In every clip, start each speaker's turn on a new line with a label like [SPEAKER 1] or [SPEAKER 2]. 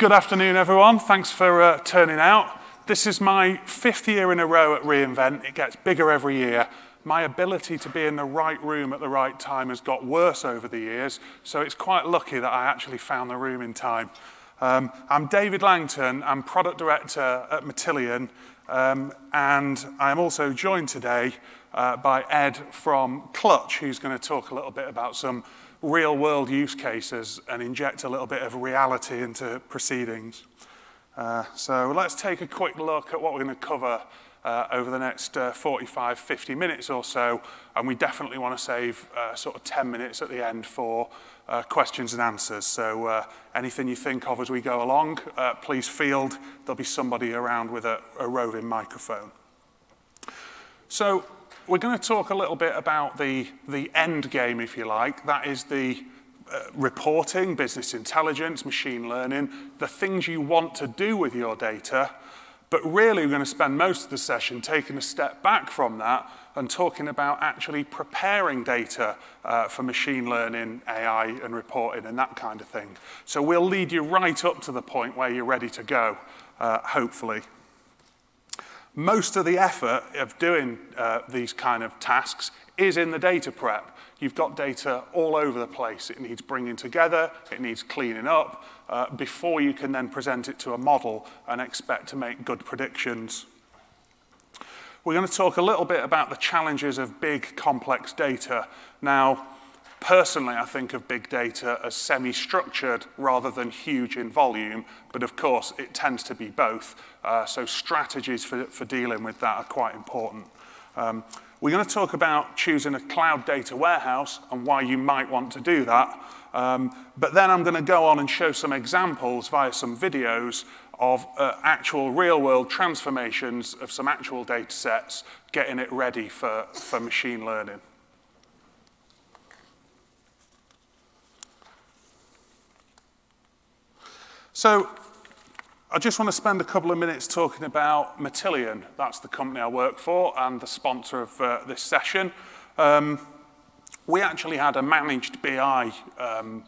[SPEAKER 1] Good afternoon, everyone. Thanks for uh, turning out. This is my fifth year in a row at reInvent. It gets bigger every year. My ability to be in the right room at the right time has got worse over the years, so it's quite lucky that I actually found the room in time. Um, I'm David Langton. I'm product director at Matillion, um, and I'm also joined today uh, by Ed from Clutch, who's going to talk a little bit about some real world use cases and inject a little bit of reality into proceedings. Uh, so let's take a quick look at what we're going to cover uh, over the next uh, 45, 50 minutes or so. And we definitely want to save uh, sort of 10 minutes at the end for uh, questions and answers. So uh, anything you think of as we go along, uh, please field. There'll be somebody around with a, a roving microphone. So we're going to talk a little bit about the, the end game, if you like. That is the uh, reporting, business intelligence, machine learning, the things you want to do with your data. But really, we're going to spend most of the session taking a step back from that and talking about actually preparing data uh, for machine learning, AI, and reporting and that kind of thing. So we'll lead you right up to the point where you're ready to go, uh, hopefully most of the effort of doing uh, these kind of tasks is in the data prep. You've got data all over the place. It needs bringing together, it needs cleaning up, uh, before you can then present it to a model and expect to make good predictions. We're going to talk a little bit about the challenges of big, complex data. Now, Personally, I think of big data as semi-structured rather than huge in volume, but of course it tends to be both. Uh, so strategies for, for dealing with that are quite important. Um, we're going to talk about choosing a cloud data warehouse and why you might want to do that. Um, but then I'm going to go on and show some examples via some videos of uh, actual real-world transformations of some actual data sets, getting it ready for, for machine learning. So I just want to spend a couple of minutes talking about Matillion. That's the company I work for and the sponsor of uh, this session. Um, we actually had a managed BI um,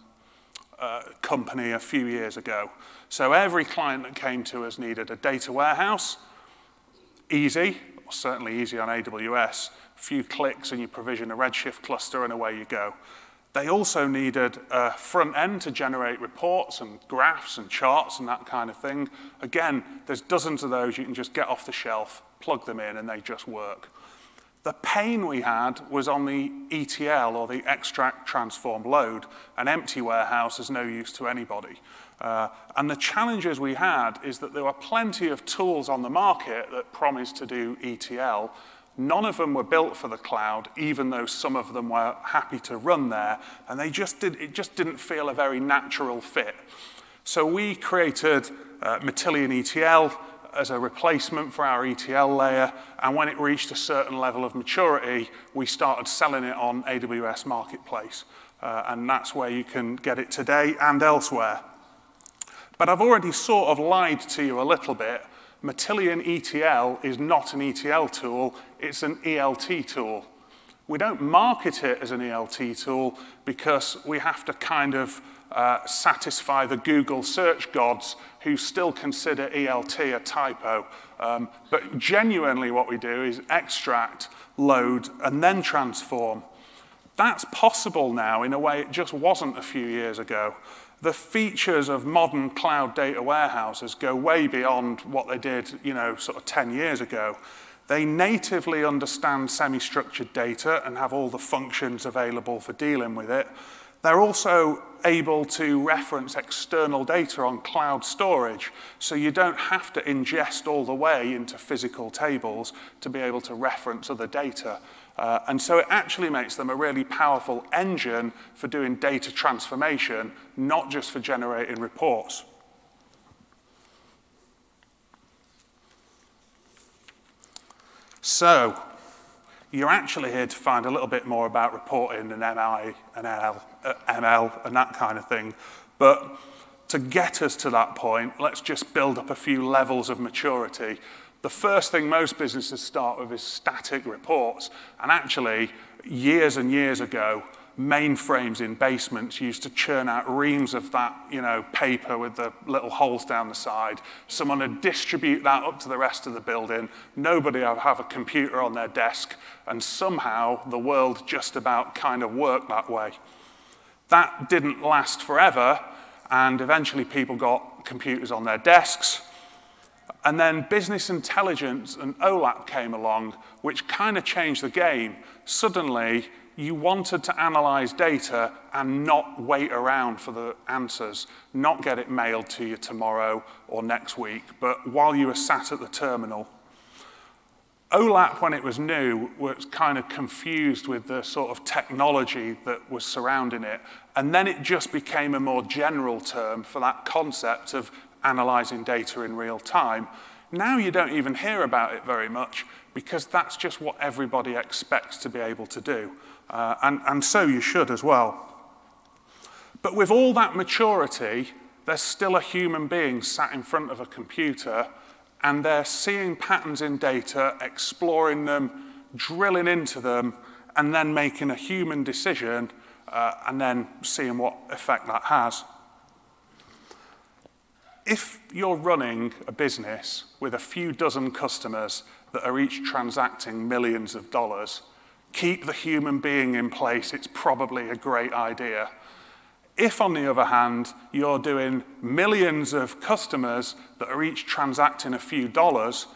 [SPEAKER 1] uh, company a few years ago. So every client that came to us needed a data warehouse, easy, certainly easy on AWS, a few clicks and you provision a Redshift cluster and away you go. They also needed a front end to generate reports and graphs and charts and that kind of thing. Again, there's dozens of those you can just get off the shelf, plug them in, and they just work. The pain we had was on the ETL, or the extract, transform, load. An empty warehouse is no use to anybody. Uh, and the challenges we had is that there were plenty of tools on the market that promised to do ETL, None of them were built for the cloud, even though some of them were happy to run there, and they just did, it just didn't feel a very natural fit. So we created uh, Matillion ETL as a replacement for our ETL layer, and when it reached a certain level of maturity, we started selling it on AWS Marketplace. Uh, and that's where you can get it today and elsewhere. But I've already sort of lied to you a little bit Matillion ETL is not an ETL tool, it's an ELT tool. We don't market it as an ELT tool because we have to kind of uh, satisfy the Google search gods who still consider ELT a typo. Um, but genuinely what we do is extract, load, and then transform. That's possible now in a way it just wasn't a few years ago the features of modern cloud data warehouses go way beyond what they did, you know, sort of 10 years ago. They natively understand semi-structured data and have all the functions available for dealing with it. They're also able to reference external data on cloud storage, so you don't have to ingest all the way into physical tables to be able to reference other data. Uh, and so it actually makes them a really powerful engine for doing data transformation, not just for generating reports. So you're actually here to find a little bit more about reporting and MI and uh, ML and that kind of thing. But to get us to that point, let's just build up a few levels of maturity the first thing most businesses start with is static reports. And actually, years and years ago, mainframes in basements used to churn out reams of that, you know, paper with the little holes down the side. Someone would distribute that up to the rest of the building. Nobody would have a computer on their desk, and somehow the world just about kind of worked that way. That didn't last forever, and eventually people got computers on their desks. And then business intelligence and OLAP came along, which kind of changed the game. Suddenly, you wanted to analyze data and not wait around for the answers, not get it mailed to you tomorrow or next week, but while you were sat at the terminal. OLAP, when it was new, was kind of confused with the sort of technology that was surrounding it. And then it just became a more general term for that concept of analyzing data in real time. Now you don't even hear about it very much because that's just what everybody expects to be able to do. Uh, and, and so you should as well. But with all that maturity, there's still a human being sat in front of a computer and they're seeing patterns in data, exploring them, drilling into them, and then making a human decision uh, and then seeing what effect that has. If you're running a business with a few dozen customers that are each transacting millions of dollars, keep the human being in place, it's probably a great idea. If, on the other hand, you're doing millions of customers that are each transacting a few dollars,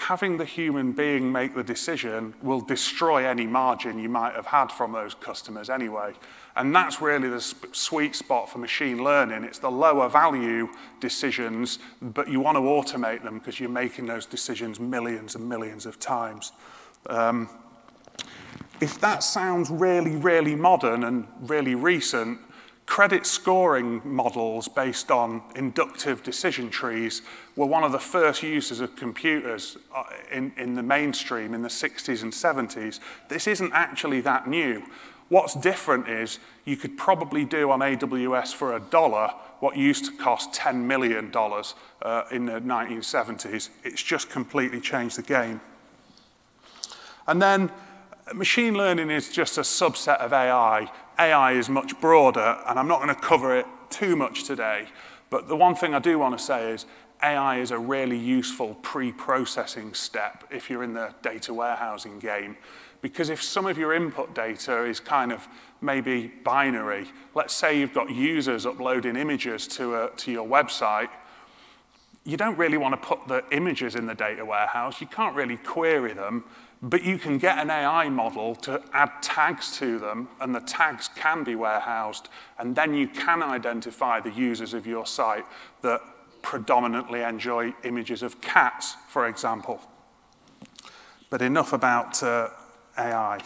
[SPEAKER 1] having the human being make the decision will destroy any margin you might have had from those customers anyway. And that's really the sweet spot for machine learning. It's the lower value decisions, but you want to automate them because you're making those decisions millions and millions of times. Um, if that sounds really, really modern and really recent, credit scoring models based on inductive decision trees were one of the first uses of computers uh, in, in the mainstream in the 60s and 70s. This isn't actually that new. What's different is you could probably do on AWS for a dollar what used to cost $10 million uh, in the 1970s. It's just completely changed the game. And then machine learning is just a subset of AI. AI is much broader, and I'm not going to cover it too much today. But the one thing I do want to say is AI is a really useful pre-processing step if you're in the data warehousing game. Because if some of your input data is kind of maybe binary, let's say you've got users uploading images to, a, to your website, you don't really want to put the images in the data warehouse. You can't really query them. But you can get an AI model to add tags to them, and the tags can be warehoused, and then you can identify the users of your site that predominantly enjoy images of cats, for example. But enough about uh, AI.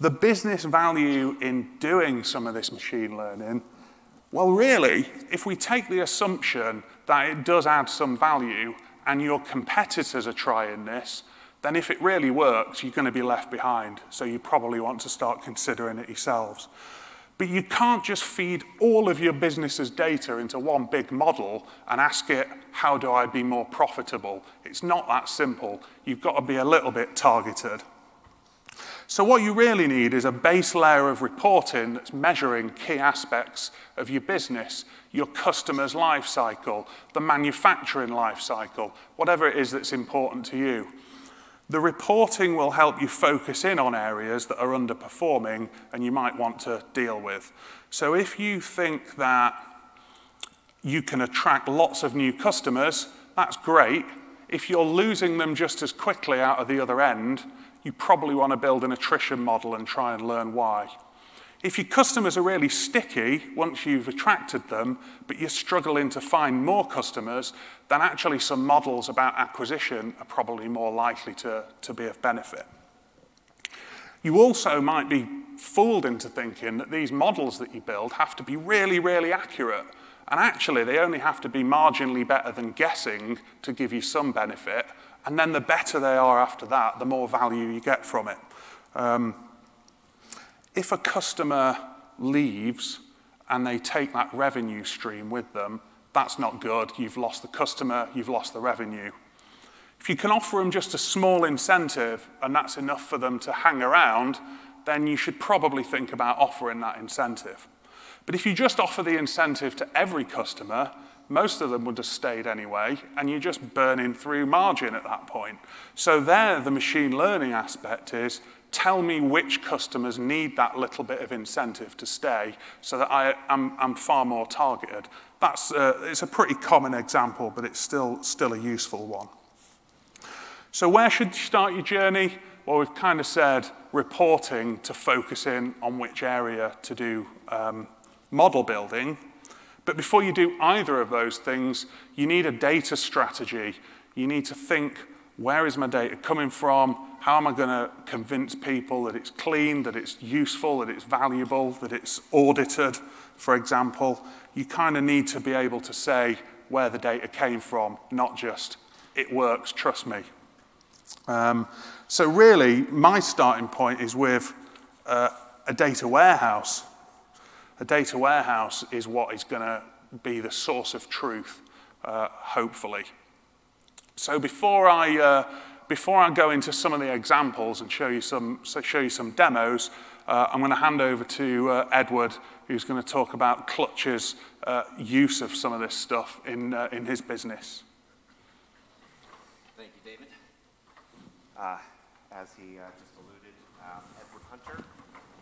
[SPEAKER 1] The business value in doing some of this machine learning, well, really, if we take the assumption that it does add some value and your competitors are trying this, then if it really works, you're going to be left behind. So you probably want to start considering it yourselves. But you can't just feed all of your business's data into one big model and ask it, how do I be more profitable? It's not that simple. You've got to be a little bit targeted. So what you really need is a base layer of reporting that's measuring key aspects of your business, your customer's life cycle, the manufacturing life cycle, whatever it is that's important to you. The reporting will help you focus in on areas that are underperforming and you might want to deal with. So if you think that you can attract lots of new customers, that's great. If you're losing them just as quickly out of the other end, you probably want to build an attrition model and try and learn why. If your customers are really sticky once you've attracted them, but you're struggling to find more customers, then actually some models about acquisition are probably more likely to, to be of benefit. You also might be fooled into thinking that these models that you build have to be really, really accurate. And actually, they only have to be marginally better than guessing to give you some benefit. And then the better they are after that, the more value you get from it. Um, if a customer leaves and they take that revenue stream with them, that's not good. You've lost the customer, you've lost the revenue. If you can offer them just a small incentive and that's enough for them to hang around, then you should probably think about offering that incentive. But if you just offer the incentive to every customer, most of them would have stayed anyway, and you're just burning through margin at that point. So there, the machine learning aspect is, tell me which customers need that little bit of incentive to stay so that I am I'm far more targeted. That's uh, it's a pretty common example, but it's still, still a useful one. So where should you start your journey? Well, we've kind of said reporting to focus in on which area to do um, model building. But before you do either of those things, you need a data strategy. You need to think where is my data coming from? How am I going to convince people that it's clean, that it's useful, that it's valuable, that it's audited, for example? You kind of need to be able to say where the data came from, not just, it works, trust me. Um, so really, my starting point is with uh, a data warehouse. A data warehouse is what is going to be the source of truth, uh, hopefully. So before I, uh, before I go into some of the examples and show you some, so show you some demos, uh, I'm going to hand over to uh, Edward, who's going to talk about Clutch's uh, use of some of this stuff in, uh, in his business.
[SPEAKER 2] Thank you, David. as he just alluded, um, Edward Hunter.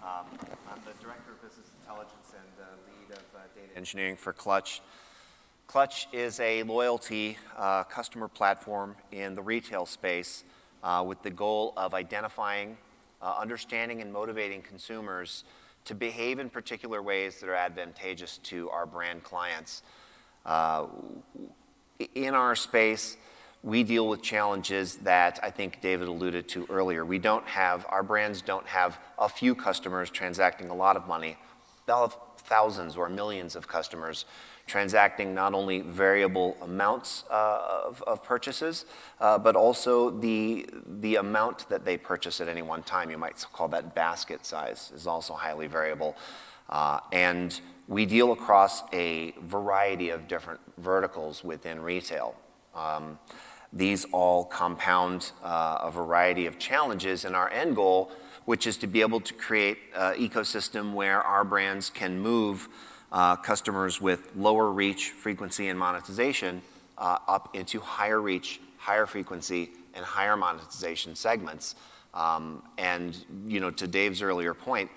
[SPEAKER 2] Um, I'm the Director of Business Intelligence and uh, lead of uh, data engineering for Clutch. Clutch is a loyalty uh, customer platform in the retail space uh, with the goal of identifying, uh, understanding, and motivating consumers to behave in particular ways that are advantageous to our brand clients. Uh, in our space, we deal with challenges that I think David alluded to earlier. We don't have, our brands don't have a few customers transacting a lot of money. They'll have thousands or millions of customers transacting not only variable amounts uh, of, of, purchases, uh, but also the, the amount that they purchase at any one time. You might call that basket size is also highly variable. Uh, and we deal across a variety of different verticals within retail. Um, these all compound uh, a variety of challenges and our end goal, which is to be able to create an ecosystem where our brands can move uh, customers with lower reach, frequency, and monetization uh, up into higher reach, higher frequency, and higher monetization segments. Um, and you know, to Dave's earlier point,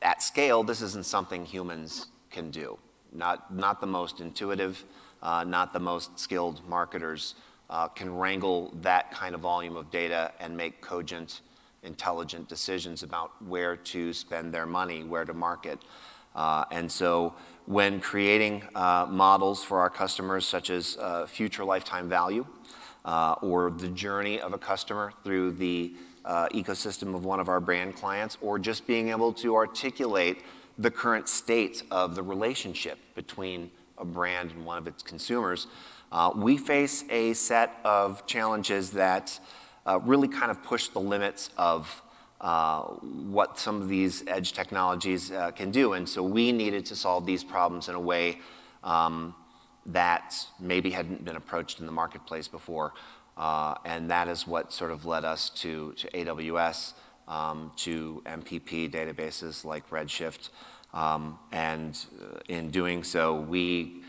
[SPEAKER 2] at scale, this isn't something humans can do. Not, not the most intuitive, uh, not the most skilled marketers uh, can wrangle that kind of volume of data and make cogent, intelligent decisions about where to spend their money, where to market. Uh, and so when creating uh, models for our customers, such as uh, future lifetime value or the journey of a customer through the ecosystem of one of our brand clients, or just being able to articulate the current state of the relationship between a brand and one of its consumers, we face a set of challenges that really kind of push the limits of uh, what some of these edge technologies uh, can do. And so we needed to solve these problems in a way um, that maybe hadn't been approached in the marketplace before. Uh, and that is what sort of led us to, to AWS, um, to MPP databases like Redshift. Um, and uh, in doing so, we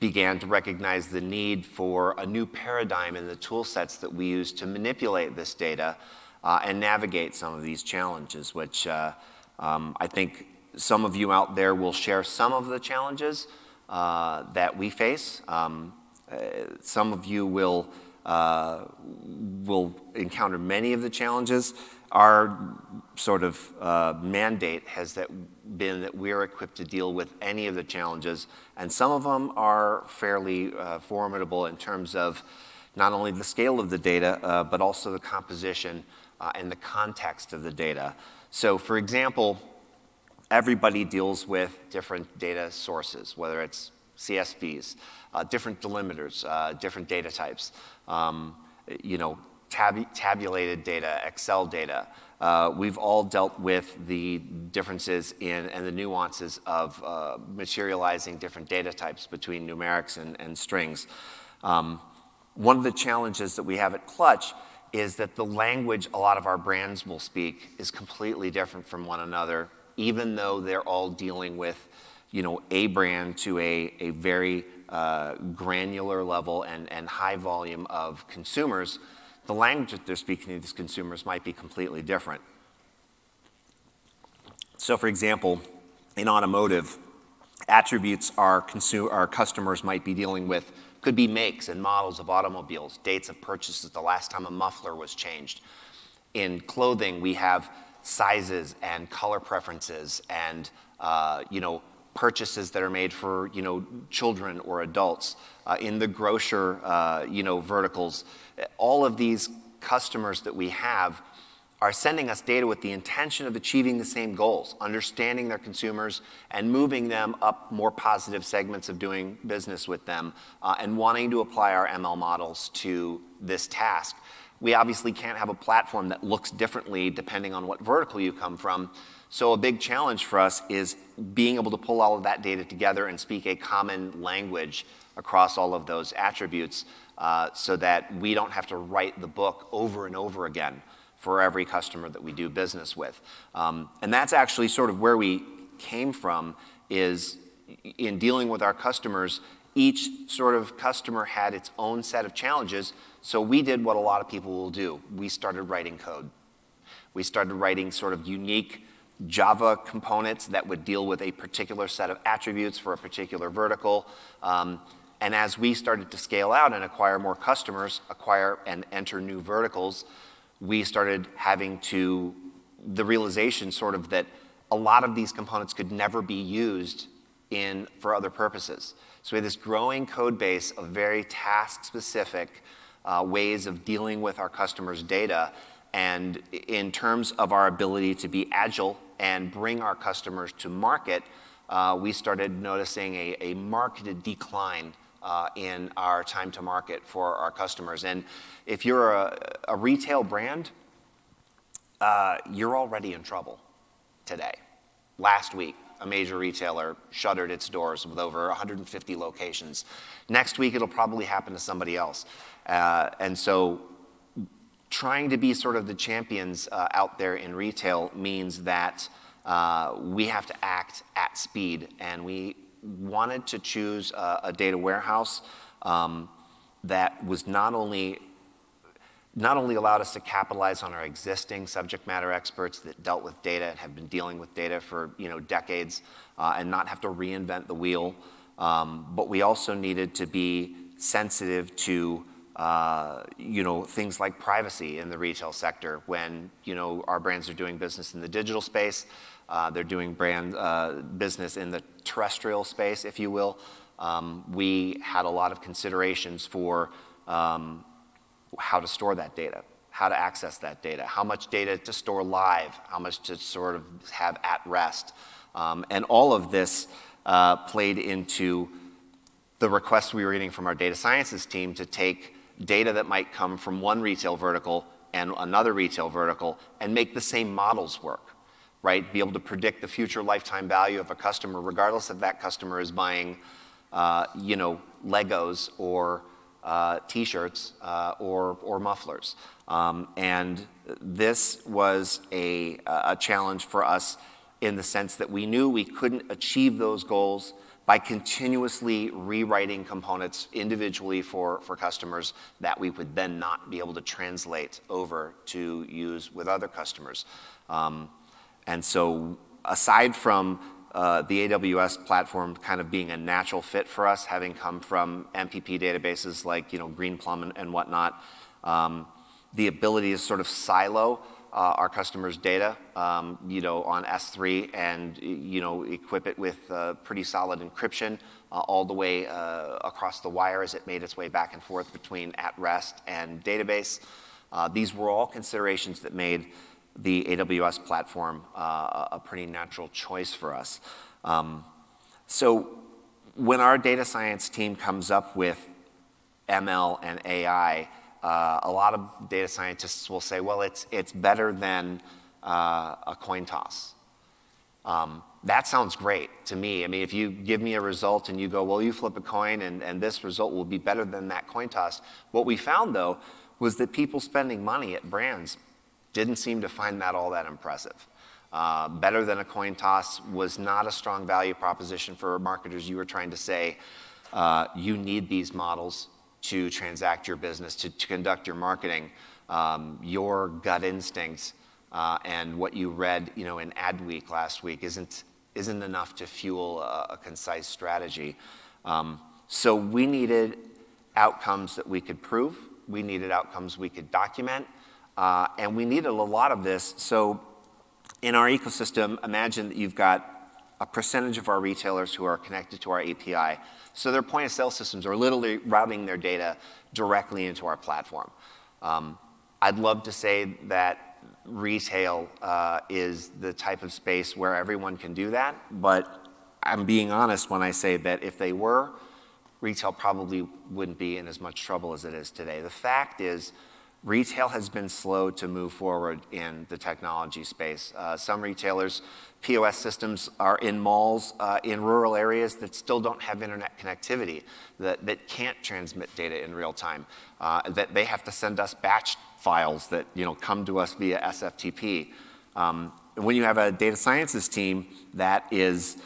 [SPEAKER 2] began to recognize the need for a new paradigm in the tool sets that we use to manipulate this data uh, and navigate some of these challenges, which uh, um, I think some of you out there will share some of the challenges uh, that we face. Um, uh, some of you will, uh, will encounter many of the challenges. Our sort of mandate has that been that we're equipped to deal with any of the challenges, and some of them are fairly formidable in terms of not only the scale of the data, uh, but also the composition uh, and the context of the data. So, for example, everybody deals with different data sources, whether it's CSVs, uh, different delimiters, uh, different data types. Um, you know, tab tabulated data, Excel data. Uh, we've all dealt with the differences in and the nuances of uh, materializing different data types between numerics and, and strings. Um, one of the challenges that we have at Clutch is that the language a lot of our brands will speak is completely different from one another, even though they're all dealing with, you know, a brand to a, a very uh, granular level and, and high volume of consumers, the language that they're speaking to these consumers might be completely different. So, for example, in automotive, attributes our, consu- our customers might be dealing with could be makes and models of automobiles, dates of purchases, the last time a muffler was changed. In clothing, we have sizes and color preferences and uh, you know purchases that are made for you know children or adults. Uh, in the grocer uh, you know verticals, all of these customers that we have are sending us data with the intention of achieving the same goals, understanding their consumers and moving them up more positive segments of doing business with them, uh, and wanting to apply our ML models to this task. We obviously can't have a platform that looks differently depending on what vertical you come from. So, a big challenge for us is being able to pull all of that data together and speak a common language across all of those attributes uh, so that we don't have to write the book over and over again for every customer that we do business with. Um, and that's actually sort of where we came from is in dealing with our customers, each sort of customer had its own set of challenges. So we did what a lot of people will do. We started writing code. We started writing sort of unique Java components that would deal with a particular set of attributes for a particular vertical. Um, and as we started to scale out and acquire more customers, acquire and enter new verticals, we started having to, the realization sort of that a lot of these components could never be used in, for other purposes. So we had this growing code base of very task specific uh, ways of dealing with our customers' data. And in terms of our ability to be agile and bring our customers to market, uh, we started noticing a, a marked decline uh, in our time to market for our customers. And if you're a, a retail brand, uh, you're already in trouble today. Last week, a major retailer shuttered its doors with over 150 locations. Next week, it'll probably happen to somebody else. Uh, and so, trying to be sort of the champions uh, out there in retail means that uh, we have to act at speed, and we wanted to choose a, a data warehouse um, that was not only not only allowed us to capitalize on our existing subject matter experts that dealt with data and have been dealing with data for you know decades uh, and not have to reinvent the wheel, um, but we also needed to be sensitive to uh, you know things like privacy in the retail sector when you know our brands are doing business in the digital space uh, they're doing brand uh, business in the terrestrial space, if you will. Um, we had a lot of considerations for um, how to store that data, how to access that data, how much data to store live, how much to sort of have at rest. Um, and all of this uh, played into the requests we were getting from our data sciences team to take data that might come from one retail vertical and another retail vertical and make the same models work right? Be able to predict the future lifetime value of a customer, regardless if that customer is buying, uh, you know, Legos or uh, T-shirts uh, or or mufflers. Um, and this was a, a challenge for us in the sense that we knew we couldn't achieve those goals by continuously rewriting components individually for, for customers that we would then not be able to translate over to use with other customers. Um, and so, aside from uh, the AWS platform kind of being a natural fit for us, having come from MPP databases like you know Greenplum and, and whatnot, um, the ability to sort of silo uh, our customers' data, um, you know, on S3 and you know equip it with uh, pretty solid encryption uh, all the way uh, across the wire as it made its way back and forth between at rest and database. Uh, these were all considerations that made the AWS platform uh, a pretty natural choice for us. Um, so when our data science team comes up with ML and AI, uh, a lot of data scientists will say, well, it's, it's better than uh, a coin toss. Um, that sounds great to me. I mean, if you give me a result and you go, well, you flip a coin and, and this result will be better than that coin toss. What we found, though, was that people spending money at brands didn't seem to find that all that impressive. Uh, better than a coin toss was not a strong value proposition for marketers. You were trying to say, uh, you need these models to transact your business, to, to conduct your marketing. Um, your gut instincts uh, and what you read you know, in Adweek last week isn't, isn't enough to fuel a, a concise strategy. Um, so we needed outcomes that we could prove. We needed outcomes we could document. Uh, and we needed a lot of this. So in our ecosystem, imagine that you've got a percentage of our retailers who are connected to our API. So their point of sale systems are literally routing their data directly into our platform. Um, I'd love to say that retail uh, is the type of space where everyone can do that, but I'm being honest when I say that if they were, retail probably wouldn't be in as much trouble as it is today. The fact is, retail has been slow to move forward in the technology space. Uh, some retailers, POS systems are in malls uh, in rural areas that still don't have internet connectivity, that, that can't transmit data in real time, uh, that they have to send us batch files that you know, come to us via SFTP. Um, when you have a data sciences team that is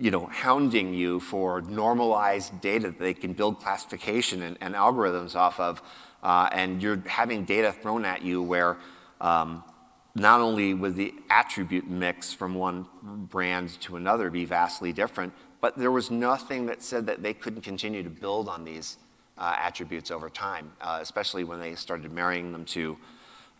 [SPEAKER 2] you know, hounding you for normalized data that they can build classification and, and algorithms off of, uh, and you're having data thrown at you where um, not only would the attribute mix from one brand to another be vastly different, but there was nothing that said that they couldn't continue to build on these uh, attributes over time, uh, especially when they started marrying them to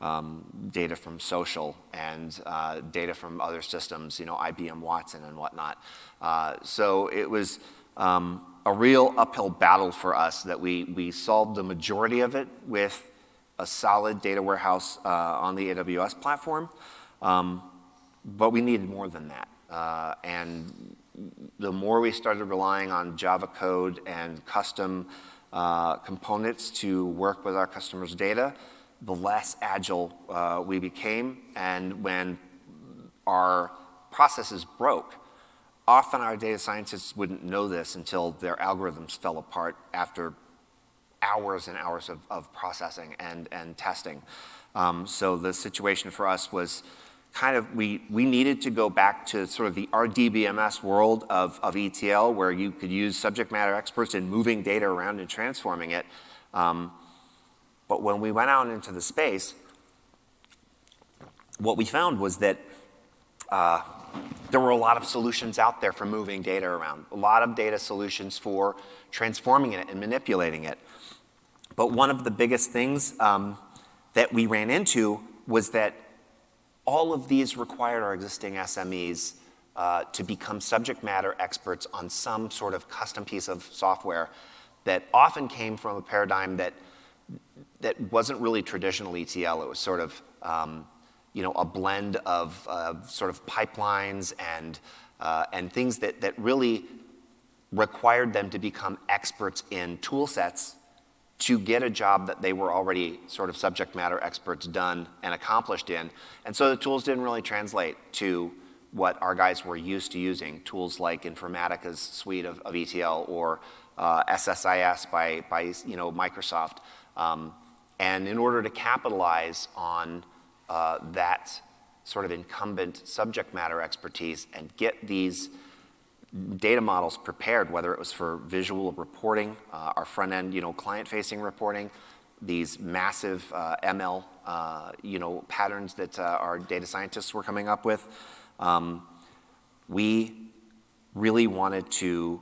[SPEAKER 2] um, data from social and uh, data from other systems, you know, IBM Watson and whatnot. Uh, so it was um, a real uphill battle for us that we, we solved the majority of it with a solid data warehouse uh, on the AWS platform. Um, but we needed more than that. Uh, and the more we started relying on Java code and custom uh, components to work with our customers' data, the less agile uh, we became. And when our processes broke, often our data scientists wouldn't know this until their algorithms fell apart after hours and hours of, of processing and, and testing. Um, so the situation for us was kind of, we, we needed to go back to sort of the RDBMS world of, of ETL where you could use subject matter experts in moving data around and transforming it. Um, but when we went out into the space, what we found was that uh, there were a lot of solutions out there for moving data around, a lot of data solutions for transforming it and manipulating it. But one of the biggest things um, that we ran into was that all of these required our existing SMEs uh, to become subject matter experts on some sort of custom piece of software that often came from a paradigm that that wasn't really traditional ETL. It was sort of um, you know, a blend of uh, sort of pipelines and, uh, and things that, that really required them to become experts in tool sets to get a job that they were already sort of subject matter experts done and accomplished in. And so the tools didn't really translate to what our guys were used to using, tools like Informatica's suite of, of ETL or uh, SSIS by, by you know, Microsoft. Um, and in order to capitalize on uh, that sort of incumbent subject matter expertise and get these data models prepared, whether it was for visual reporting, uh, our front end, you know, client-facing reporting, these massive uh, ML, uh, you know, patterns that uh, our data scientists were coming up with. Um, we really wanted to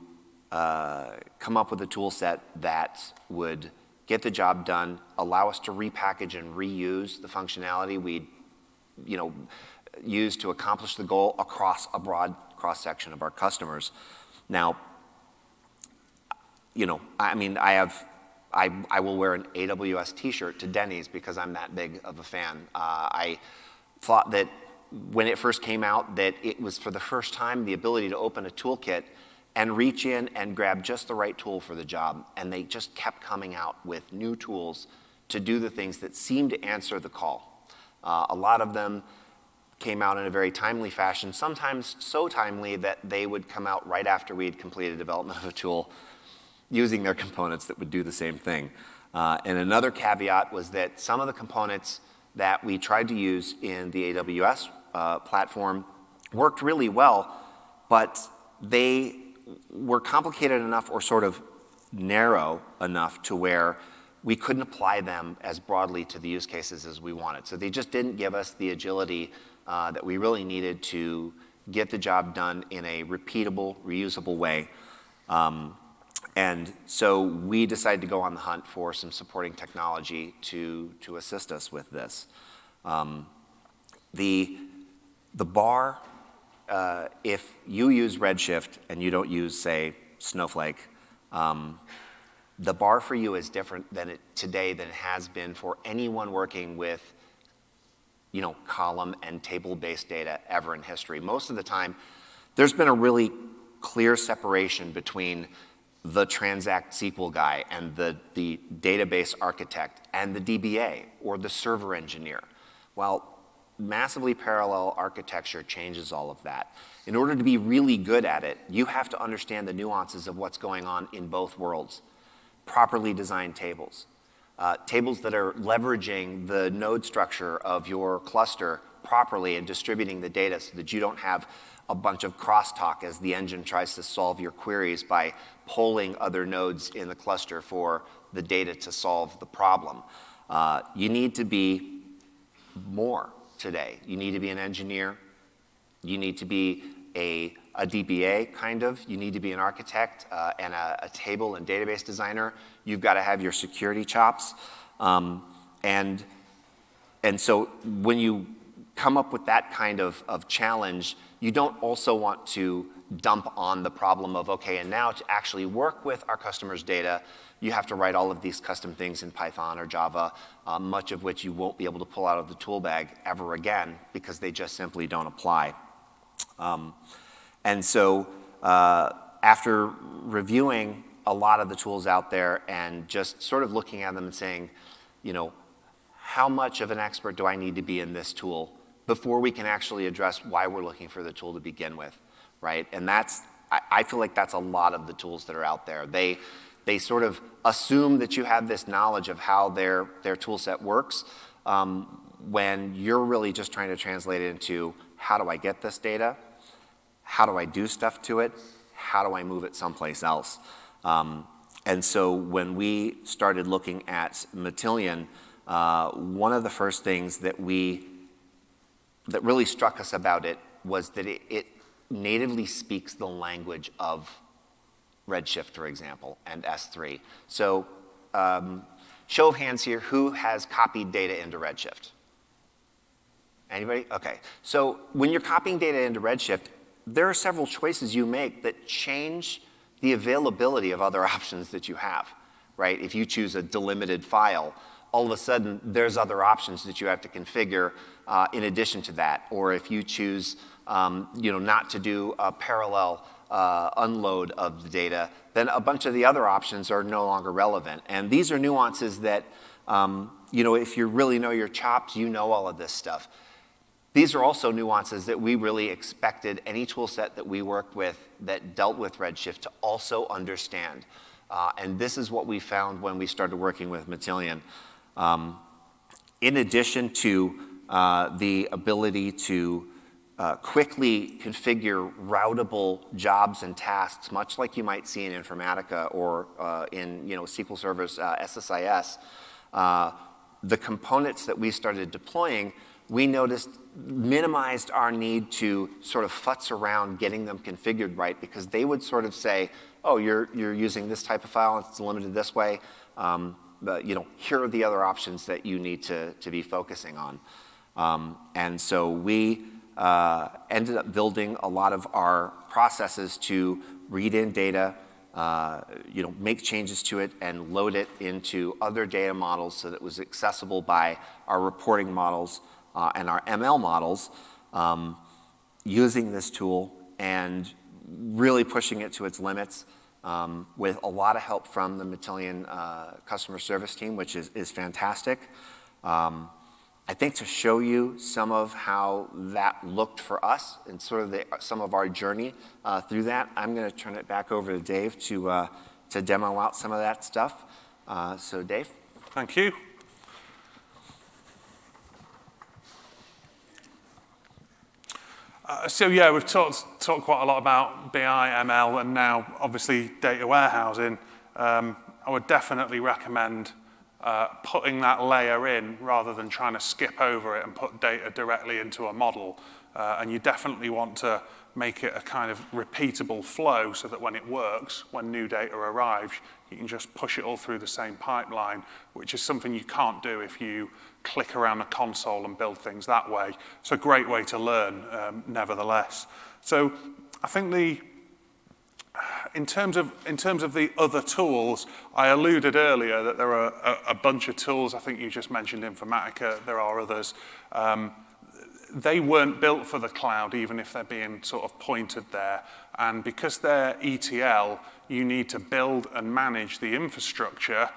[SPEAKER 2] uh, come up with a tool set that would get the job done, allow us to repackage and reuse the functionality we you know, use to accomplish the goal across a broad cross-section of our customers. Now, you know, I mean, I have, I, I will wear an AWS t-shirt to Denny's because I'm that big of a fan. Uh, I thought that when it first came out that it was for the first time the ability to open a toolkit and reach in and grab just the right tool for the job. And they just kept coming out with new tools to do the things that seemed to answer the call. Uh, a lot of them came out in a very timely fashion, sometimes so timely that they would come out right after we had completed development of a tool using their components that would do the same thing. Uh, and another caveat was that some of the components that we tried to use in the AWS uh, platform worked really well, but they were complicated enough or sort of narrow enough to where we couldn't apply them as broadly to the use cases as we wanted. So they just didn't give us the agility uh, that we really needed to get the job done in a repeatable, reusable way. Um, and so we decided to go on the hunt for some supporting technology to, to assist us with this. Um, the, the bar, uh, if you use Redshift and you don't use, say, Snowflake, um, the bar for you is different than it, today than it has been for anyone working with you know, column and table-based data ever in history. Most of the time, there's been a really clear separation between the Transact SQL guy and the, the database architect and the DBA or the server engineer. Well, massively parallel architecture changes all of that. In order to be really good at it, you have to understand the nuances of what's going on in both worlds. Properly designed tables, uh, tables that are leveraging the node structure of your cluster properly and distributing the data so that you don't have a bunch of crosstalk as the engine tries to solve your queries by polling other nodes in the cluster for the data to solve the problem. Uh, you need to be more today. You need to be an engineer. You need to be a, a DBA, kind of. You need to be an architect uh, and a, a, table and database designer. You've got to have your security chops. Um, and, and so when you come up with that kind of, of challenge, you don't also want to dump on the problem of, okay, and now to actually work with our customers' data, you have to write all of these custom things in Python or Java, uh, much of which you won't be able to pull out of the tool bag ever again because they just simply don't apply. Um, and so uh, after reviewing a lot of the tools out there and just sort of looking at them and saying, you know, how much of an expert do I need to be in this tool before we can actually address why we're looking for the tool to begin with, right? And that's, I, I feel like that's a lot of the tools that are out there. They, they sort of assume that you have this knowledge of how their, their tool set works um, when you're really just trying to translate it into how do I get this data? How do I do stuff to it? How do I move it someplace else? Um, and so when we started looking at Matillion, uh, one of the first things that we that really struck us about it was that it, it natively speaks the language of Redshift, for example, and S3. So um, show of hands here, who has copied data into Redshift? Anybody? Okay. So when you're copying data into Redshift, there are several choices you make that change the availability of other options that you have, right? If you choose a delimited file, all of a sudden there's other options that you have to configure uh, in addition to that. Or if you choose um, you know, not to do a parallel uh, unload of the data, then a bunch of the other options are no longer relevant. And these are nuances that, um, you know, if you really know your chops, you know all of this stuff. These are also nuances that we really expected any tool set that we worked with that dealt with Redshift to also understand. Uh, and this is what we found when we started working with Matillion. Um, in addition to uh, the ability to uh, quickly configure routable jobs and tasks, much like you might see in Informatica or uh, in you know, SQL Server's uh, SSIS, uh, the components that we started deploying, we noticed minimized our need to sort of futz around getting them configured right because they would sort of say, oh, you're, you're using this type of file, and it's limited this way. Um, but, you know, here are the other options that you need to, to be focusing on. Um, and so we uh, ended up building a lot of our processes to read in data, uh, you know, make changes to it and load it into other data models so that it was accessible by our reporting models uh, and our ML models um, using this tool and really pushing it to its limits um, with a lot of help from the Matillion uh, customer service team, which is, is fantastic. Um, I think to show you some of how that looked for us and sort of some of our journey uh, through that, I'm going to turn it back over to Dave to, uh, to demo out some of that stuff. So Dave?
[SPEAKER 1] Thank you. Uh, so yeah, we've talked, talked quite a lot about BI, ML, and now obviously data warehousing. Um, I would definitely recommend uh, putting that layer in rather than trying to skip over it and put data directly into a model. Uh, and you definitely want to make it a kind of repeatable flow so that when it works, when new data arrives, you can just push it all through the same pipeline, which is something you can't do if you click around the console and build things that way. It's a great way to learn, um, nevertheless. So I think the, in terms, of, in terms of the other tools, I alluded earlier that there are a, a bunch of tools. I think you just mentioned Informatica. There are others. Um, they weren't built for the cloud, even if they're being sort of pointed there. And because they're ETL, you need to build and manage the infrastructure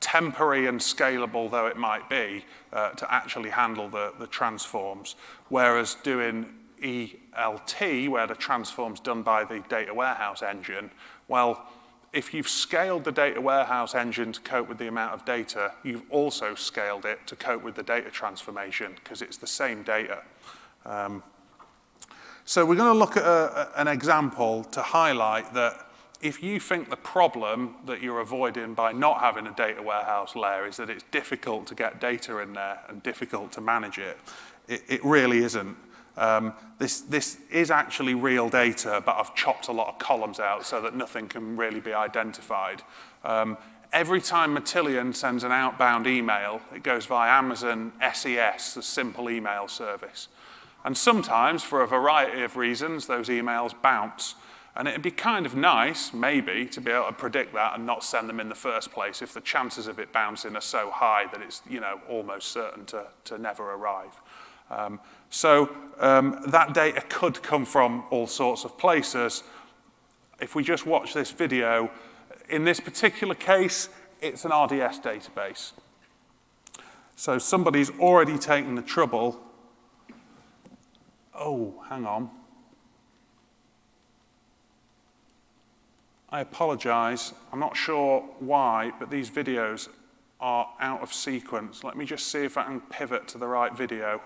[SPEAKER 1] temporary and scalable though it might be, uh, to actually handle the, the transforms. Whereas doing ELT, where the transform's done by the data warehouse engine, well, if you've scaled the data warehouse engine to cope with the amount of data, you've also scaled it to cope with the data transformation because it's the same data. Um, so we're going to look at a, an example to highlight that if you think the problem that you're avoiding by not having a data warehouse layer is that it's difficult to get data in there and difficult to manage it, it, it really isn't. Um, this, this is actually real data, but I've chopped a lot of columns out so that nothing can really be identified. Um, every time Matillion sends an outbound email, it goes via Amazon SES, the simple email service. And sometimes, for a variety of reasons, those emails bounce. And it'd be kind of nice, maybe, to be able to predict that and not send them in the first place if the chances of it bouncing are so high that it's, you know, almost certain to, to never arrive. Um, so um, that data could come from all sorts of places. If we just watch this video, in this particular case, it's an RDS database. So somebody's already taken the trouble. Oh, hang on. I apologize. I'm not sure why, but these videos are out of sequence. Let me just see if I can pivot to the right video.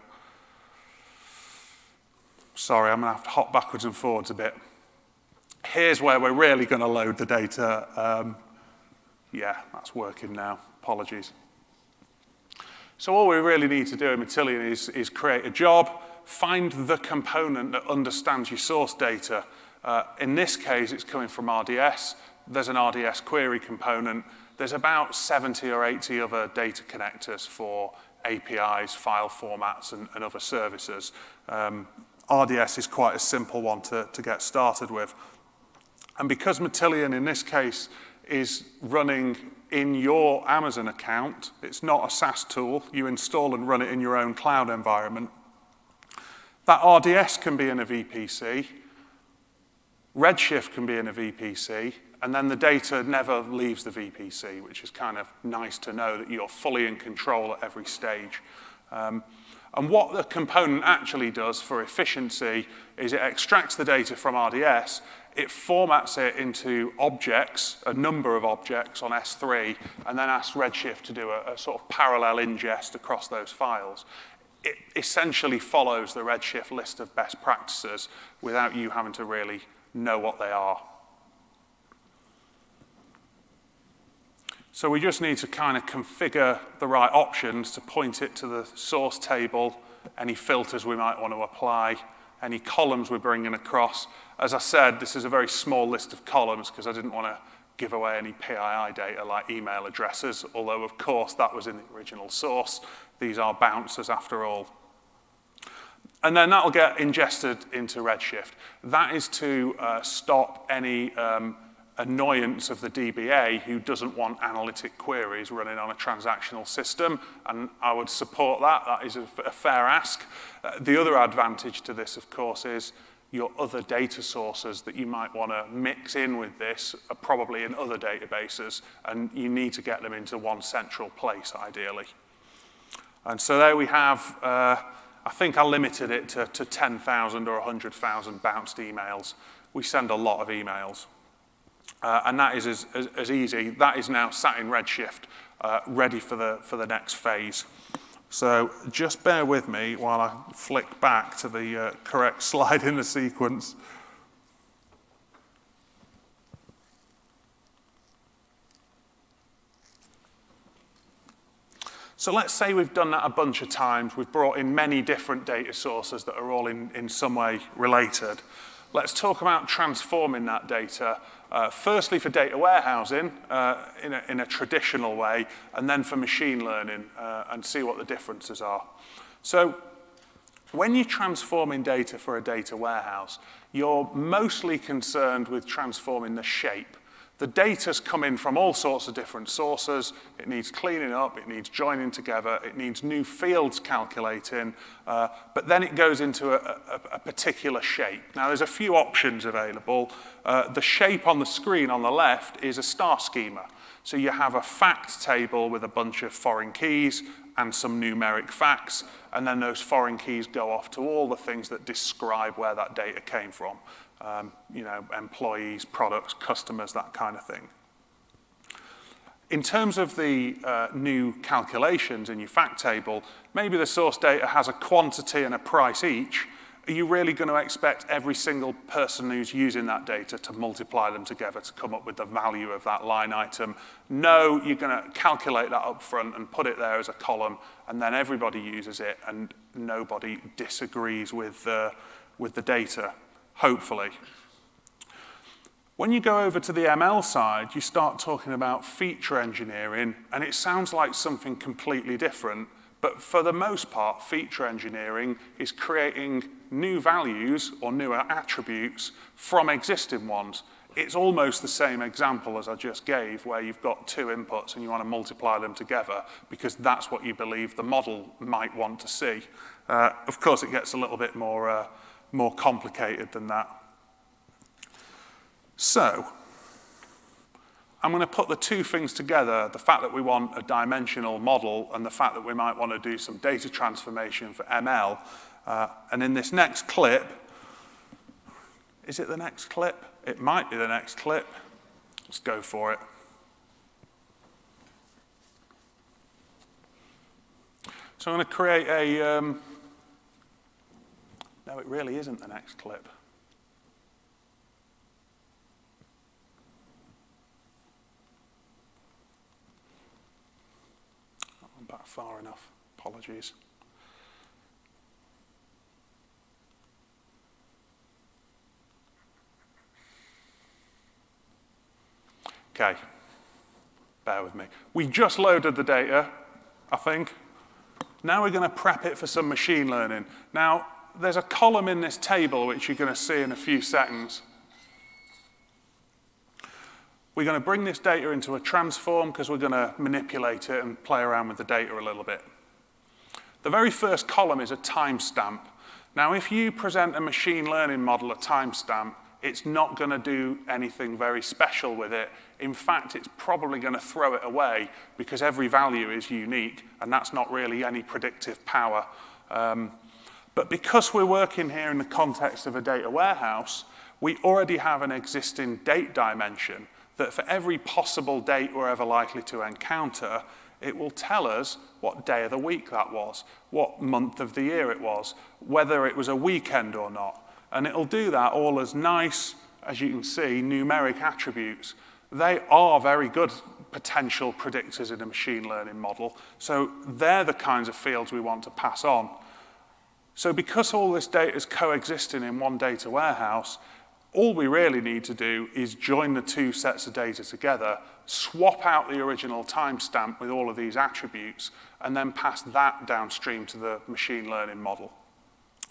[SPEAKER 1] Sorry, I'm to have to hop backwards and forwards a bit. Here's where we're really to load the data. Um, yeah, that's working now. Apologies. So all we really need to do in Matillion is, is create a job, find the component that understands your source data, uh, in this case, it's coming from RDS. There's an RDS query component. There's about 70 or 80 other data connectors for APIs, file formats, and, and other services. Um, RDS is quite a simple one to, to get started with. And because Matillion, in this case, is running in your Amazon account, it's not a SaaS tool, you install and run it in your own cloud environment, that RDS can be in a VPC, Redshift can be in a VPC, and then the data never leaves the VPC, which is kind of nice to know that you're fully in control at every stage. Um, and what the component actually does for efficiency is it extracts the data from RDS, it formats it into objects, a number of objects on S3, and then asks Redshift to do a, a sort of parallel ingest across those files. It essentially follows the Redshift list of best practices without you having to really know what they are. So we just need to kind of configure the right options to point it to the source table, any filters we might want to apply, any columns we're bringing across. As I said, this is a very small list of columns because I didn't want to give away any PII data like email addresses, although of course that was in the original source. These are bouncers after all. And then that'll get ingested into Redshift. That is to uh, stop any um, annoyance of the DBA who doesn't want analytic queries running on a transactional system, and I would support that. That is a, a fair ask. Uh, the other advantage to this, of course, is your other data sources that you might want to mix in with this are probably in other databases, and you need to get them into one central place, ideally. And so there we have uh, I think I limited it to, to 10,000 or 100,000 bounced emails. We send a lot of emails. Uh, and that is as, as, as, easy. That is now sat in Redshift, uh, ready for the, for the next phase. So just bear with me while I flick back to the uh, correct slide in the sequence. So let's say we've done that a bunch of times. We've brought in many different data sources that are all in, in some way related. Let's talk about transforming that data, uh, firstly for data warehousing uh, in, a, in a traditional way, and then for machine learning uh, and see what the differences are. So when you're transforming data for a data warehouse, you're mostly concerned with transforming the shape The data's come in from all sorts of different sources. It needs cleaning up, it needs joining together, it needs new fields calculating, uh, but then it goes into a, a, a, particular shape. Now, there's a few options available. Uh, the shape on the screen on the left is a star schema. So you have a fact table with a bunch of foreign keys and some numeric facts, and then those foreign keys go off to all the things that describe where that data came from um, you know, employees, products, customers, that kind of thing. In terms of the uh, new calculations in your fact table, maybe the source data has a quantity and a price each. Are you really going to expect every single person who's using that data to multiply them together to come up with the value of that line item? No, you're going to calculate that up front and put it there as a column, and then everybody uses it, and nobody disagrees with, uh, with the data hopefully. When you go over to the ML side, you start talking about feature engineering, and it sounds like something completely different. But for the most part, feature engineering is creating new values or newer attributes from existing ones. It's almost the same example as I just gave, where you've got two inputs and you want to multiply them together because that's what you believe the model might want to see. Uh, of course, it gets a little bit more uh, more complicated than that. So, I'm going to put the two things together, the fact that we want a dimensional model and the fact that we might want to do some data transformation for ML. Uh, and in this next clip, is it the next clip? It might be the next clip. Let's go for it. So I'm going to create a, um, no, it really isn't the next clip. I'm back far enough. Apologies. Okay, bear with me. We just loaded the data, I think. Now we're going to prep it for some machine learning. Now, there's a column in this table which you're going to see in a few seconds. We're going to bring this data into a transform because we're going to manipulate it and play around with the data a little bit. The very first column is a timestamp. Now, if you present a machine learning model a timestamp, it's not going to do anything very special with it. In fact, it's probably going to throw it away because every value is unique, and that's not really any predictive power. Um, but because we're working here in the context of a data warehouse, we already have an existing date dimension that for every possible date we're ever likely to encounter, it will tell us what day of the week that was, what month of the year it was, whether it was a weekend or not. And it'll do that all as nice, as you can see, numeric attributes. They are very good potential predictors in a machine learning model. So they're the kinds of fields we want to pass on. So because all this data is coexisting in one data warehouse, all we really need to do is join the two sets of data together, swap out the original timestamp with all of these attributes, and then pass that downstream to the machine learning model,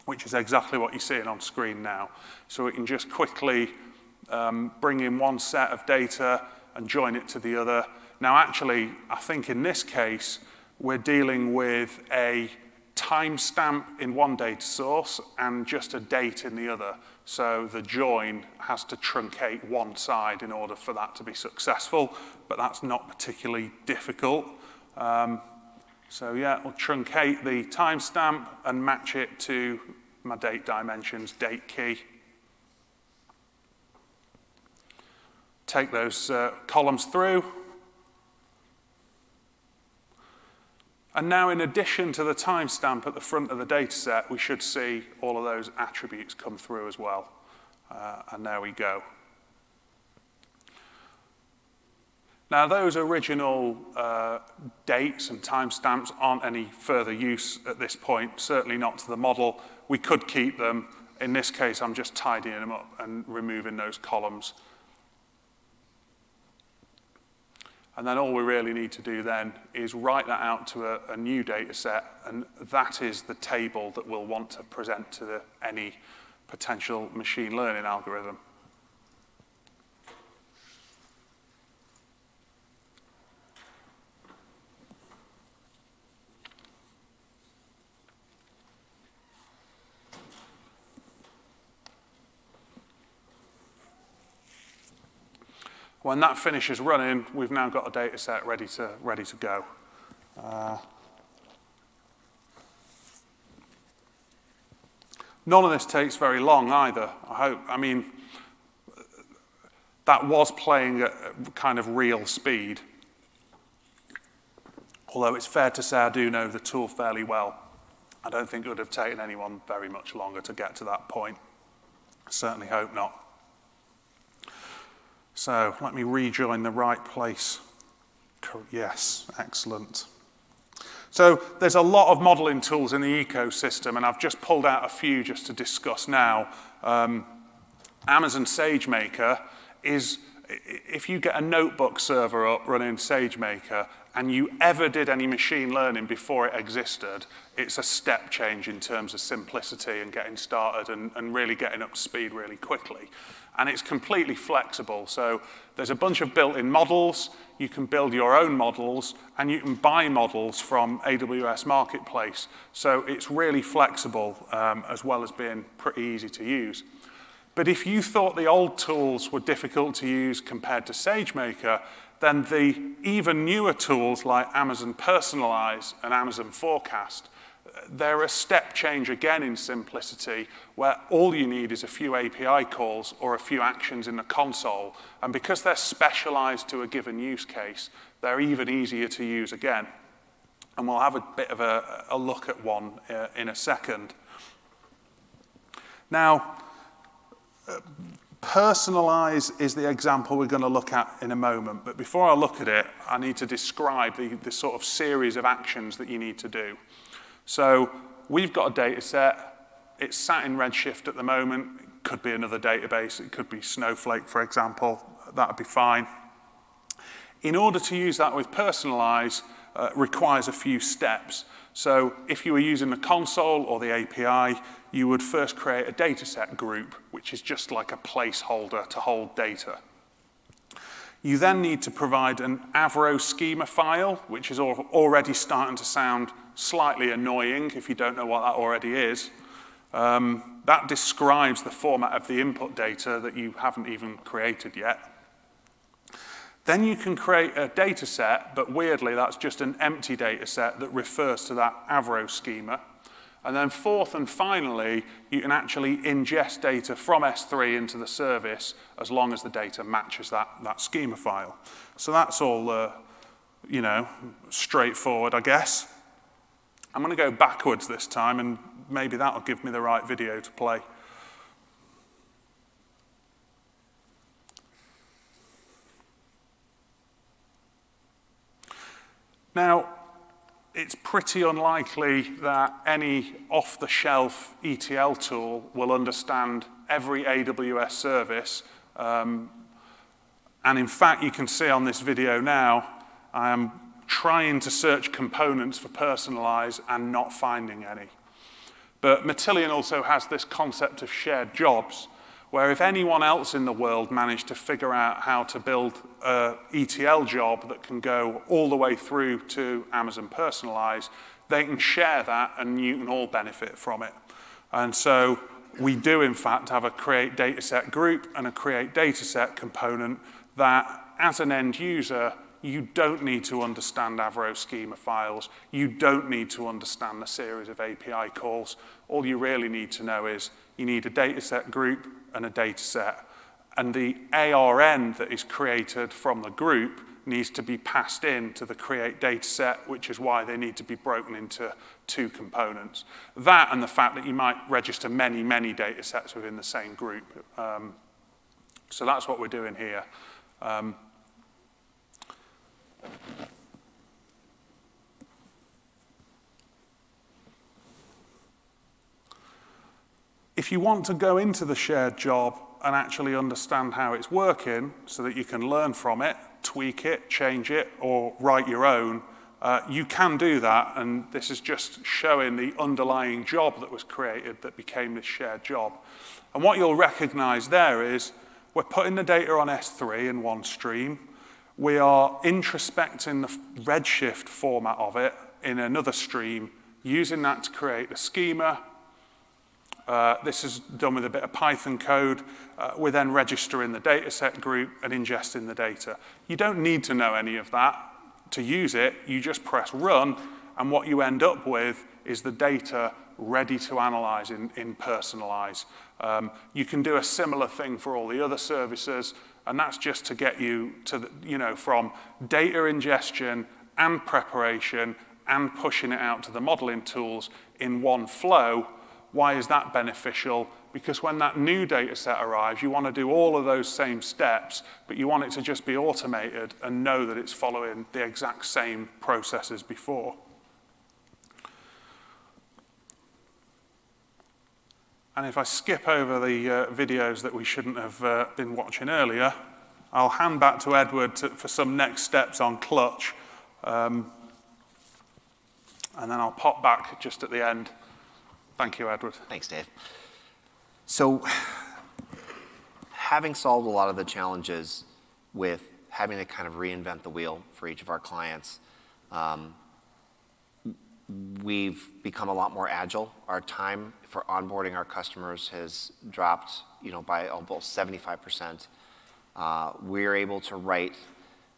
[SPEAKER 1] which is exactly what you're seeing on screen now. So we can just quickly um, bring in one set of data and join it to the other. Now, actually, I think in this case, we're dealing with a timestamp in one data source and just a date in the other. So the join has to truncate one side in order for that to be successful, but that's not particularly difficult. Um, so yeah, we'll truncate the timestamp and match it to my date dimensions, date key. take those uh, columns through. And now in addition to the timestamp at the front of the data set, we should see all of those attributes come through as well. Uh, and there we go. Now those original uh, dates and timestamps aren't any further use at this point, certainly not to the model. We could keep them. In this case, I'm just tidying them up and removing those columns. And then all we really need to do then is write that out to a, a new data set, and that is the table that we'll want to present to the, any potential machine learning algorithm. When that finishes running, we've now got a data set ready to, ready to go. Uh, none of this takes very long either. I hope, I mean, that was playing at kind of real speed. Although it's fair to say I do know the tool fairly well. I don't think it would have taken anyone very much longer to get to that point. Certainly hope not. So let me rejoin the right place. Yes, excellent. So there's a lot of modeling tools in the ecosystem, and I've just pulled out a few just to discuss now. Um, Amazon SageMaker is, if you get a notebook server up running SageMaker and you ever did any machine learning before it existed, it's a step change in terms of simplicity and getting started and, and really getting up to speed really quickly. And it's completely flexible. So there's a bunch of built-in models. You can build your own models, and you can buy models from AWS Marketplace. So it's really flexible, um, as well as being pretty easy to use. But if you thought the old tools were difficult to use compared to SageMaker, then the even newer tools like Amazon Personalize and Amazon Forecast they're a step change again in simplicity where all you need is a few API calls or a few actions in the console. And because they're specialized to a given use case, they're even easier to use again. And we'll have a bit of a, a look at one uh, in a second. Now, uh, personalize is the example we're going to look at in a moment. But before I look at it, I need to describe the, the sort of series of actions that you need to do. So we've got a data set. It's sat in Redshift at the moment. It could be another database. It could be Snowflake, for example. That would be fine. In order to use that with Personalize, uh, requires a few steps. So if you were using the console or the API, you would first create a dataset group, which is just like a placeholder to hold data. You then need to provide an Avro schema file, which is already starting to sound slightly annoying if you don't know what that already is. Um, that describes the format of the input data that you haven't even created yet. Then you can create a data set, but weirdly, that's just an empty data set that refers to that Avro schema. And then fourth and finally, you can actually ingest data from S3 into the service as long as the data matches that, that schema file. So that's all, uh, you know, straightforward, I guess. I'm going to go backwards this time, and maybe that'll give me the right video to play. Now, it's pretty unlikely that any off-the-shelf ETL tool will understand every AWS service. Um, and in fact, you can see on this video now, I am trying to search components for personalize and not finding any. But Matillion also has this concept of shared jobs, where if anyone else in the world managed to figure out how to build an ETL job that can go all the way through to Amazon Personalize, they can share that and you can all benefit from it. And so we do, in fact, have a create dataset group and a create dataset component that, as an end user, you don't need to understand Avro schema files. You don't need to understand the series of API calls. All you really need to know is you need a dataset group and a dataset. and the ARN that is created from the group needs to be passed in to the create data set, which is why they need to be broken into two components. That and the fact that you might register many, many data sets within the same group. Um, so that's what we're doing here. Um, if you want to go into the shared job and actually understand how it's working so that you can learn from it, tweak it, change it, or write your own, uh, you can do that. And this is just showing the underlying job that was created that became this shared job. And what you'll recognize there is we're putting the data on S3 in one stream. We are introspecting the Redshift format of it in another stream, using that to create the schema, uh, this is done with a bit of Python code. Uh, we're then registering the dataset group and ingesting the data. You don't need to know any of that to use it. You just press run, and what you end up with is the data ready to analyze in, in personalize. Um, you can do a similar thing for all the other services, and that's just to get you to, the, you know, from data ingestion and preparation and pushing it out to the modeling tools in one flow why is that beneficial? Because when that new data set arrives, you want to do all of those same steps, but you want it to just be automated and know that it's following the exact same process as before. And if I skip over the uh, videos that we shouldn't have uh, been watching earlier, I'll hand back to Edward to, for some next steps on Clutch. Um, and then I'll pop back just at the end Thank you, Edward.
[SPEAKER 2] Thanks, Dave. So, having solved a lot of the challenges with having to kind of reinvent the wheel for each of our clients, um, we've become a lot more agile. Our time for onboarding our customers has dropped, you know, by almost 75%. Uh, we're able to write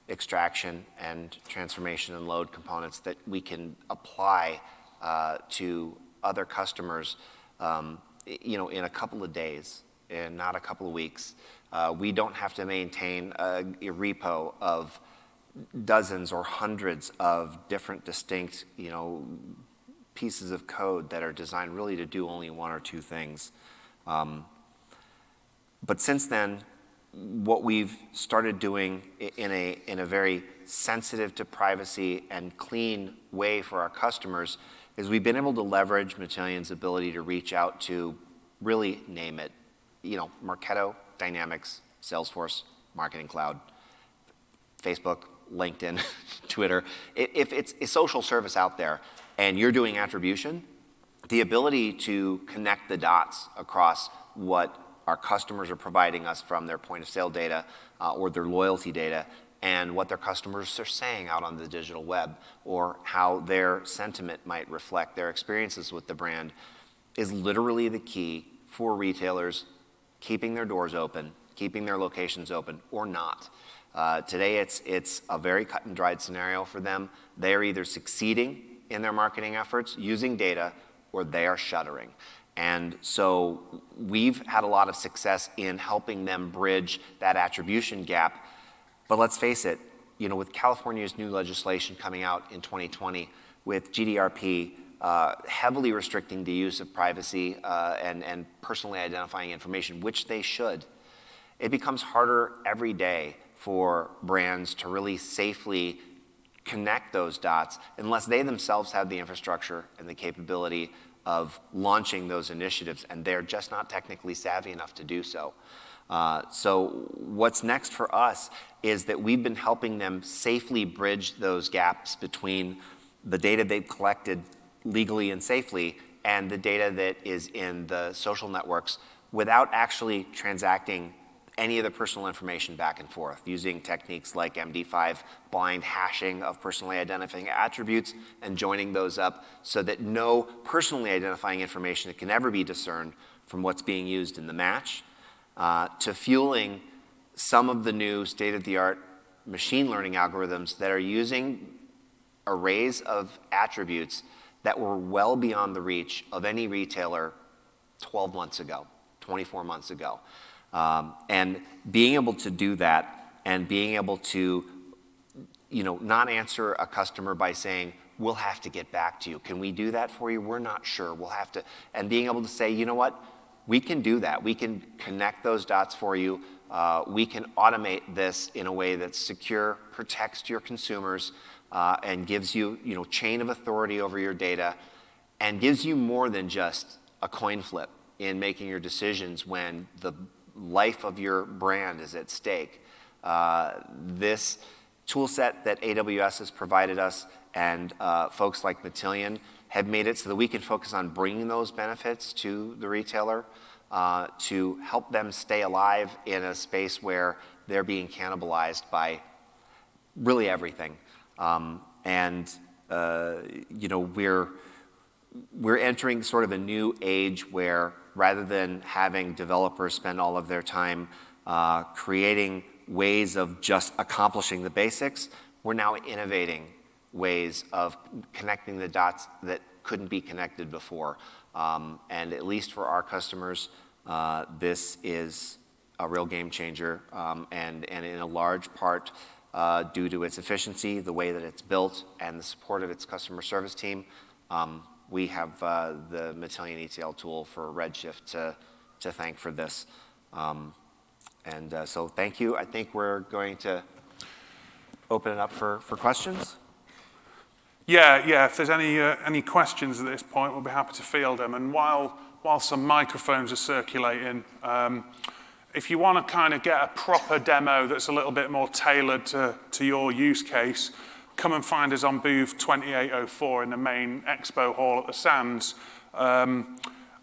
[SPEAKER 2] extraction and transformation and load components that we can apply uh, to other customers, um, you know, in a couple of days and not a couple of weeks. Uh, we don't have to maintain a, a, repo of dozens or hundreds of different distinct, you know, pieces of code that are designed really to do only one or two things. Um, but since then, what we've started doing in a, in a very sensitive to privacy and clean way for our customers is we've been able to leverage Matillion's ability to reach out to really name it, you know, Marketo, Dynamics, Salesforce, Marketing Cloud, Facebook, LinkedIn, Twitter. If it's a social service out there and you're doing attribution, the ability to connect the dots across what our customers are providing us from their point of sale data uh, or their loyalty data and what their customers are saying out on the digital web or how their sentiment might reflect their experiences with the brand is literally the key for retailers keeping their doors open, keeping their locations open, or not. Uh, today, it's, it's a very cut and dried scenario for them. They are either succeeding in their marketing efforts using data or they are shuttering. And so we've had a lot of success in helping them bridge that attribution gap but let's face it, you know, with California's new legislation coming out in 2020, with GDPR uh, heavily restricting the use of privacy uh, and, and personally identifying information, which they should, it becomes harder every day for brands to really safely connect those dots unless they themselves have the infrastructure and the capability of launching those initiatives, and they're just not technically savvy enough to do so. Uh, so what's next for us is that we've been helping them safely bridge those gaps between the data they've collected legally and safely and the data that is in the social networks without actually transacting any of the personal information back and forth using techniques like MD5 blind hashing of personally identifying attributes and joining those up so that no personally identifying information can ever be discerned from what's being used in the match uh, to fueling some of the new state-of-the-art machine learning algorithms that are using arrays of attributes that were well beyond the reach of any retailer 12 months ago, 24 months ago. Um, and being able to do that and being able to, you know, not answer a customer by saying, we'll have to get back to you. Can we do that for you? We're not sure. We'll have to, and being able to say, you know what? We can do that. We can connect those dots for you. Uh, we can automate this in a way that's secure, protects your consumers, uh, and gives you, you know, chain of authority over your data, and gives you more than just a coin flip in making your decisions when the life of your brand is at stake. Uh, this tool set that AWS has provided us and uh, folks like Matillion have made it so that we can focus on bringing those benefits to the retailer uh, to help them stay alive in a space where they're being cannibalized by really everything. Um, and uh, you know we're we're entering sort of a new age where rather than having developers spend all of their time uh, creating ways of just accomplishing the basics, we're now innovating ways of connecting the dots that couldn't be connected before. Um, and at least for our customers, uh, this is a real game changer, um, and, and in a large part uh, due to its efficiency, the way that it's built, and the support of its customer service team. Um, we have uh, the Matillion ETL tool for Redshift to, to thank for this. Um, and uh, so thank you. I think we're going to open it up for, for questions.
[SPEAKER 1] Yeah, yeah. If there's any, uh, any questions at this point, we'll be happy to field them. And while, while some microphones are circulating, um, if you want to kind of get a proper demo that's a little bit more tailored to, to your use case, come and find us on booth 2804 in the main expo hall at the Sands. Um,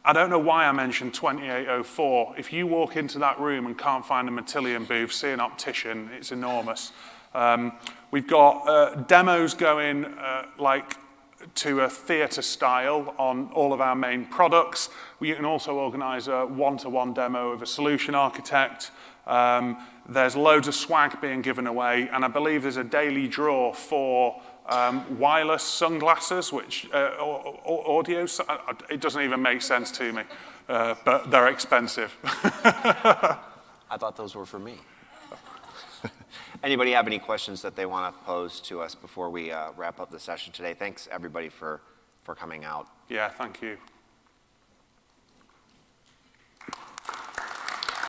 [SPEAKER 1] I don't know why I mentioned 2804. If you walk into that room and can't find a Matillion booth, see an optician, it's enormous. Um, we've got uh, demos going uh, like to a theatre style on all of our main products. We can also organise a one-to-one -one demo of a solution architect. Um, there's loads of swag being given away, and I believe there's a daily draw for um, wireless sunglasses, which uh, audio, uh, it doesn't even make sense to me, uh, but they're expensive.
[SPEAKER 2] I thought those were for me. Anybody have any questions that they want to pose to us before we uh, wrap up the session today? Thanks everybody for, for coming out.
[SPEAKER 1] Yeah, thank you.